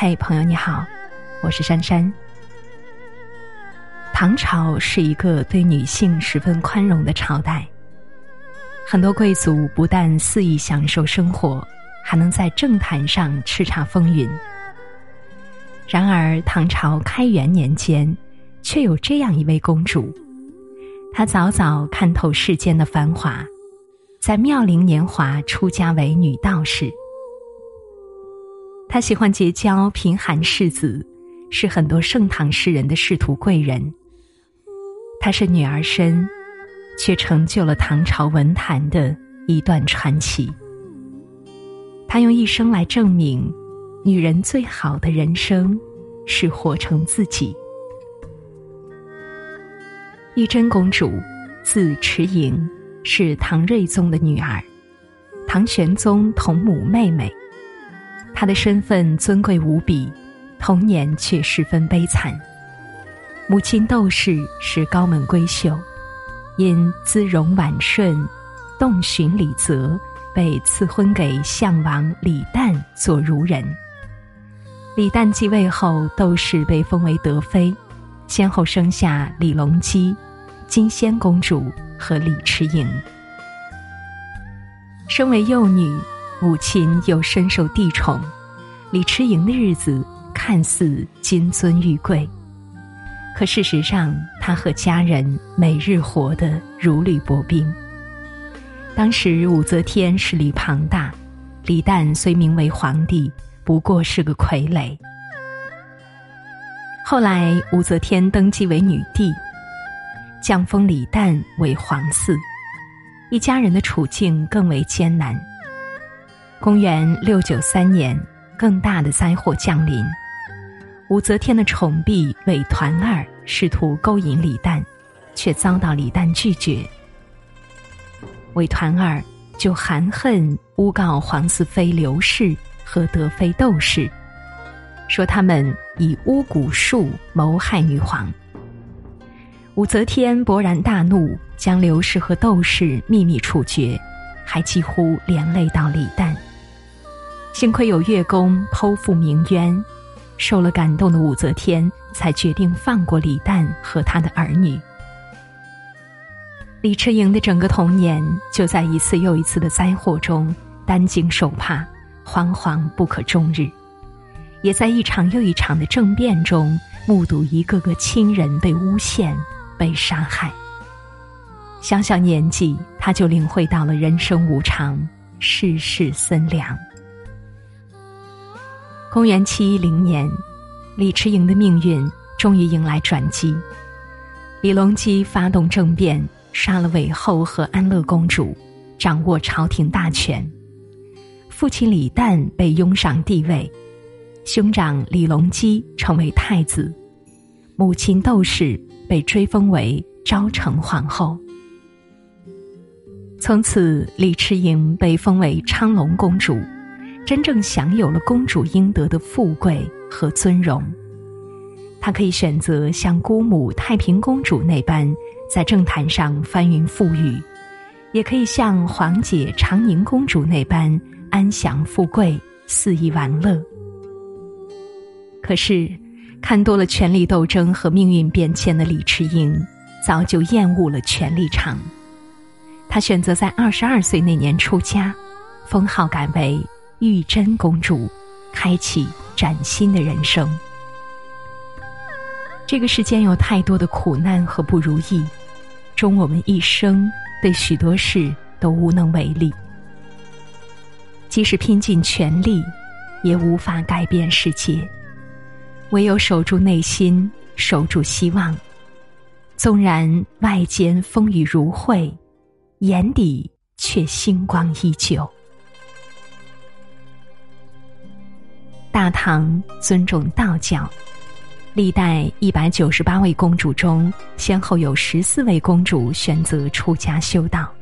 嗨，朋友你好，我是珊珊。唐朝是一个对女性十分宽容的朝代，很多贵族不但肆意享受生活，还能在政坛上叱咤风云。然而，唐朝开元年间，却有这样一位公主，她早早看透世间的繁华，在妙龄年华出家为女道士。她喜欢结交贫寒士子，是很多盛唐诗人的仕途贵人。她是女儿身，却成就了唐朝文坛的一段传奇。她用一生来证明。女人最好的人生，是活成自己。玉真公主，字迟莹，是唐睿宗的女儿，唐玄宗同母妹妹。她的身份尊贵无比，童年却十分悲惨。母亲窦氏是高门闺秀，因姿容婉顺，洞寻李泽，被赐婚给相王李旦做孺人。李旦继位后，窦氏被封为德妃，先后生下李隆基、金仙公主和李迟莹。身为幼女，母亲又深受帝宠，李迟莹的日子看似金尊玉贵，可事实上，她和家人每日活得如履薄冰。当时武则天势力庞大，李旦虽名为皇帝。不过是个傀儡。后来武则天登基为女帝，降封李旦为皇嗣，一家人的处境更为艰难。公元六九三年，更大的灾祸降临。武则天的宠婢韦团儿试图勾引李旦，却遭到李旦拒绝。韦团儿就含恨诬告皇嗣妃刘氏。和德妃窦氏说他们以巫蛊术谋害女皇。武则天勃然大怒，将刘氏和窦氏秘密处决，还几乎连累到李旦。幸亏有月宫剖腹鸣冤，受了感动的武则天才决定放过李旦和他的儿女。李迟莹的整个童年就在一次又一次的灾祸中担惊受怕。惶惶不可终日，也在一场又一场的政变中目睹一个个亲人被诬陷、被杀害。小小年纪，他就领会到了人生无常、世事森凉。公元七一零年，李迟莹的命运终于迎来转机。李隆基发动政变，杀了韦后和安乐公主，掌握朝廷大权。父亲李旦被拥上帝位，兄长李隆基成为太子，母亲窦氏被追封为昭成皇后。从此，李迟莹被封为昌隆公主，真正享有了公主应得的富贵和尊荣。她可以选择像姑母太平公主那般在政坛上翻云覆雨，也可以像皇姐长宁公主那般。安享富贵，肆意玩乐。可是，看多了权力斗争和命运变迁的李迟莹，早就厌恶了权力场。她选择在二十二岁那年出家，封号改为玉真公主，开启崭新的人生。这个世间有太多的苦难和不如意，终我们一生对许多事都无能为力。即使拼尽全力，也无法改变世界。唯有守住内心，守住希望。纵然外间风雨如晦，眼底却星光依旧。大唐尊重道教，历代一百九十八位公主中，先后有十四位公主选择出家修道。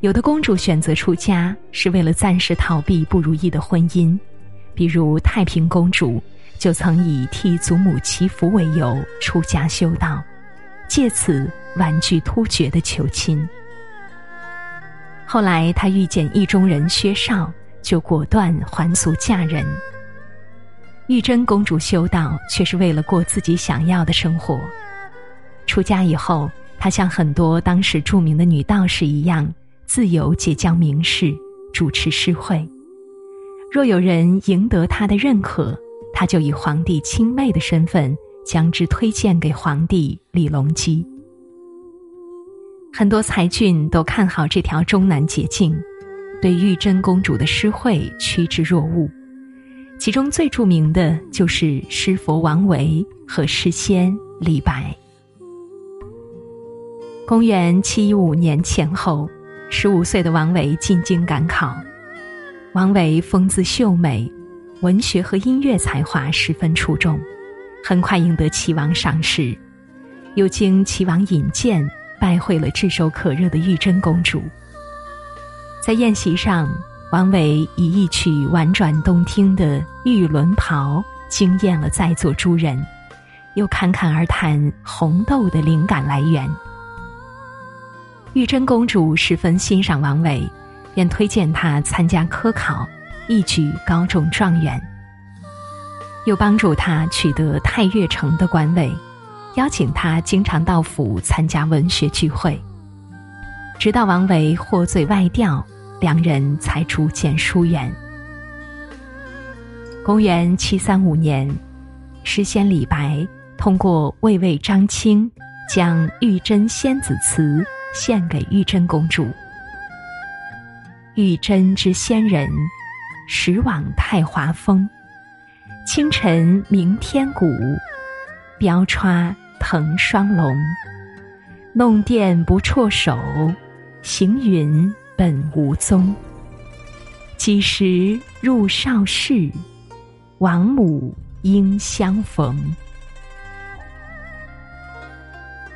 有的公主选择出家是为了暂时逃避不如意的婚姻，比如太平公主就曾以替祖母祈福为由出家修道，借此婉拒突厥的求亲。后来她遇见意中人薛绍，就果断还俗嫁人。玉真公主修道却是为了过自己想要的生活。出家以后，她像很多当时著名的女道士一样，自由结交名士，主持诗会。若有人赢得她的认可，她就以皇帝亲妹的身份将之推荐给皇帝李隆基。很多才俊都看好这条终南捷径，对玉真公主的诗会趋之若鹜。其中最著名的就是诗佛王维和诗仙李白。公元七一五年前后，十五岁的王维进京赶考。王维风姿秀美，文学和音乐才华十分出众，很快赢得齐王赏识，又经齐王引荐，拜会了炙手可热的玉真公主。在宴席上。王维以一曲婉转动听的《玉轮袍》惊艳了在座诸人，又侃侃而谈红豆的灵感来源。玉真公主十分欣赏王维，便推荐他参加科考，一举高中状元。又帮助他取得太岳城的官位，邀请他经常到府参加文学聚会。直到王维获罪外调。两人才逐渐疏远。公元七三五年，诗仙李白通过魏魏张清，将《玉真仙子词》献给玉真公主。玉真之仙人，时往太华峰。清晨鸣天鼓，标欻腾双龙。弄电不辍手，行云。本无踪。几时入少室，王母应相逢。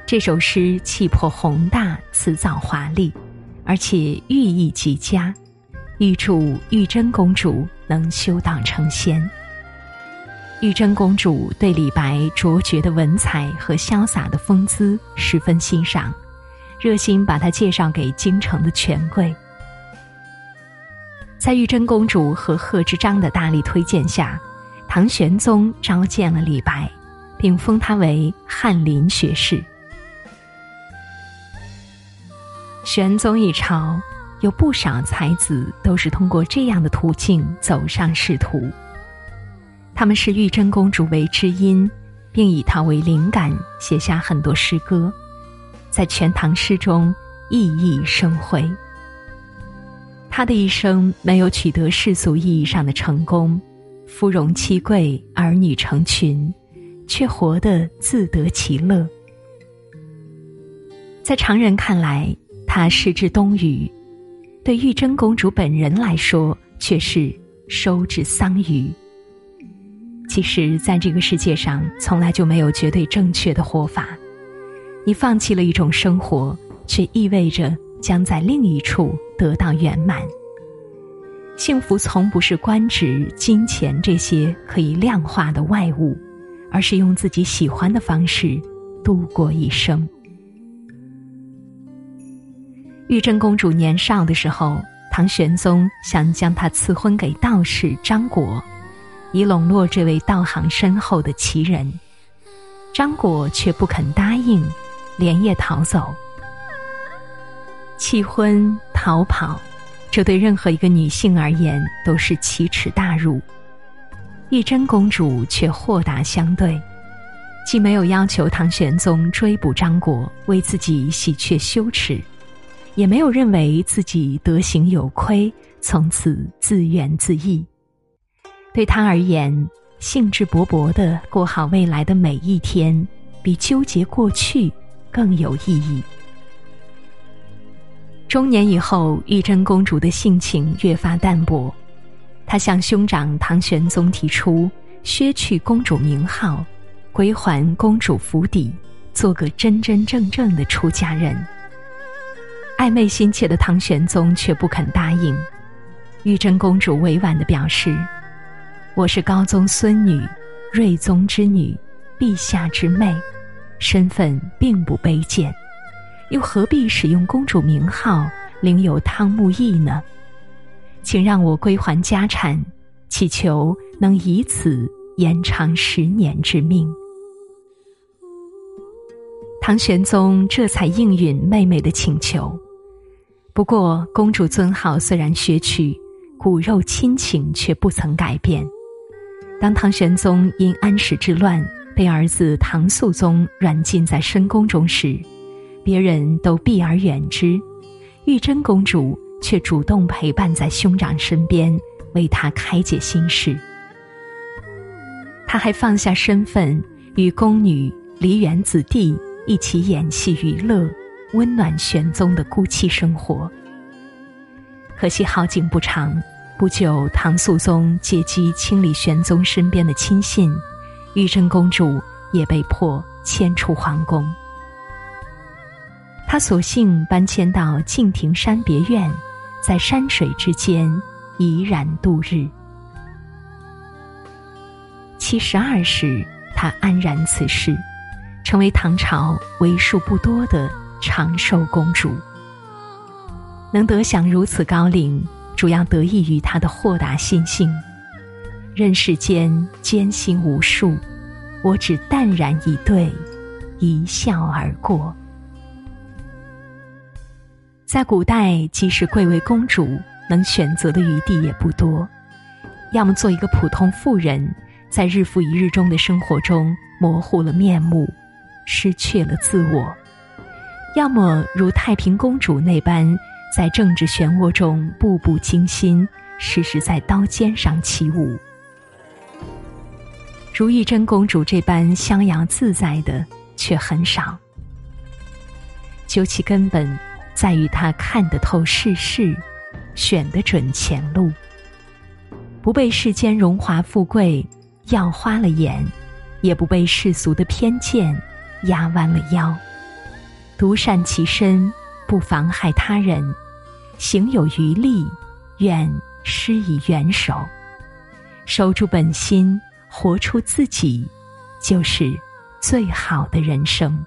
这首诗气魄宏大，辞藻华丽，而且寓意极佳，预祝玉真公主能修道成仙。玉真公主对李白卓绝的文采和潇洒的风姿十分欣赏。热心把他介绍给京城的权贵，在玉真公主和贺知章的大力推荐下，唐玄宗召见了李白，并封他为翰林学士。玄宗一朝有不少才子都是通过这样的途径走上仕途，他们视玉真公主为知音，并以她为灵感写下很多诗歌。在全唐诗中熠熠生辉。他的一生没有取得世俗意义上的成功，夫荣妻贵，儿女成群，却活得自得其乐。在常人看来，他失之东隅；对玉真公主本人来说，却是收之桑榆。其实，在这个世界上，从来就没有绝对正确的活法。你放弃了一种生活，却意味着将在另一处得到圆满。幸福从不是官职、金钱这些可以量化的外物，而是用自己喜欢的方式度过一生。玉真公主年少的时候，唐玄宗想将她赐婚给道士张果，以笼络这位道行深厚的奇人。张果却不肯答应。连夜逃走，弃婚逃跑，这对任何一个女性而言都是奇耻大辱。玉真公主却豁达相对，既没有要求唐玄宗追捕张果，为自己洗却羞耻，也没有认为自己德行有亏，从此自怨自艾。对她而言，兴致勃勃的过好未来的每一天，比纠结过去。更有意义。中年以后，玉真公主的性情越发淡薄，她向兄长唐玄宗提出削去公主名号，归还公主府邸，做个真真正正的出家人。暧昧心切的唐玄宗却不肯答应。玉真公主委婉的表示：“我是高宗孙女，睿宗之女，陛下之妹。”身份并不卑贱，又何必使用公主名号，领有汤沐邑呢？请让我归还家产，祈求能以此延长十年之命。唐玄宗这才应允妹妹的请求。不过，公主尊号虽然削去，骨肉亲情却不曾改变。当唐玄宗因安史之乱被儿子唐肃宗软禁在深宫中时，别人都避而远之，玉真公主却主动陪伴在兄长身边，为他开解心事。他还放下身份，与宫女梨园子弟一起演戏娱乐。温暖玄宗的孤寂生活。可惜好景不长，不久唐肃宗借机清理玄宗身边的亲信，玉真公主也被迫迁出皇宫。她索性搬迁到敬亭山别院，在山水之间怡然度日。七十二时，她安然辞世，成为唐朝为数不多的。长寿公主能得享如此高龄，主要得益于她的豁达心性。人世间艰辛无数，我只淡然以对，一笑而过。在古代，即使贵为公主，能选择的余地也不多，要么做一个普通妇人，在日复一日中的生活中模糊了面目，失去了自我。要么如太平公主那般，在政治漩涡中步步惊心，时时在刀尖上起舞；如玉真公主这般逍遥自在的，却很少。究其根本，在于她看得透世事，选得准前路，不被世间荣华富贵耀花了眼，也不被世俗的偏见压弯了腰。独善其身，不妨害他人；行有余力，愿施以援手。守住本心，活出自己，就是最好的人生。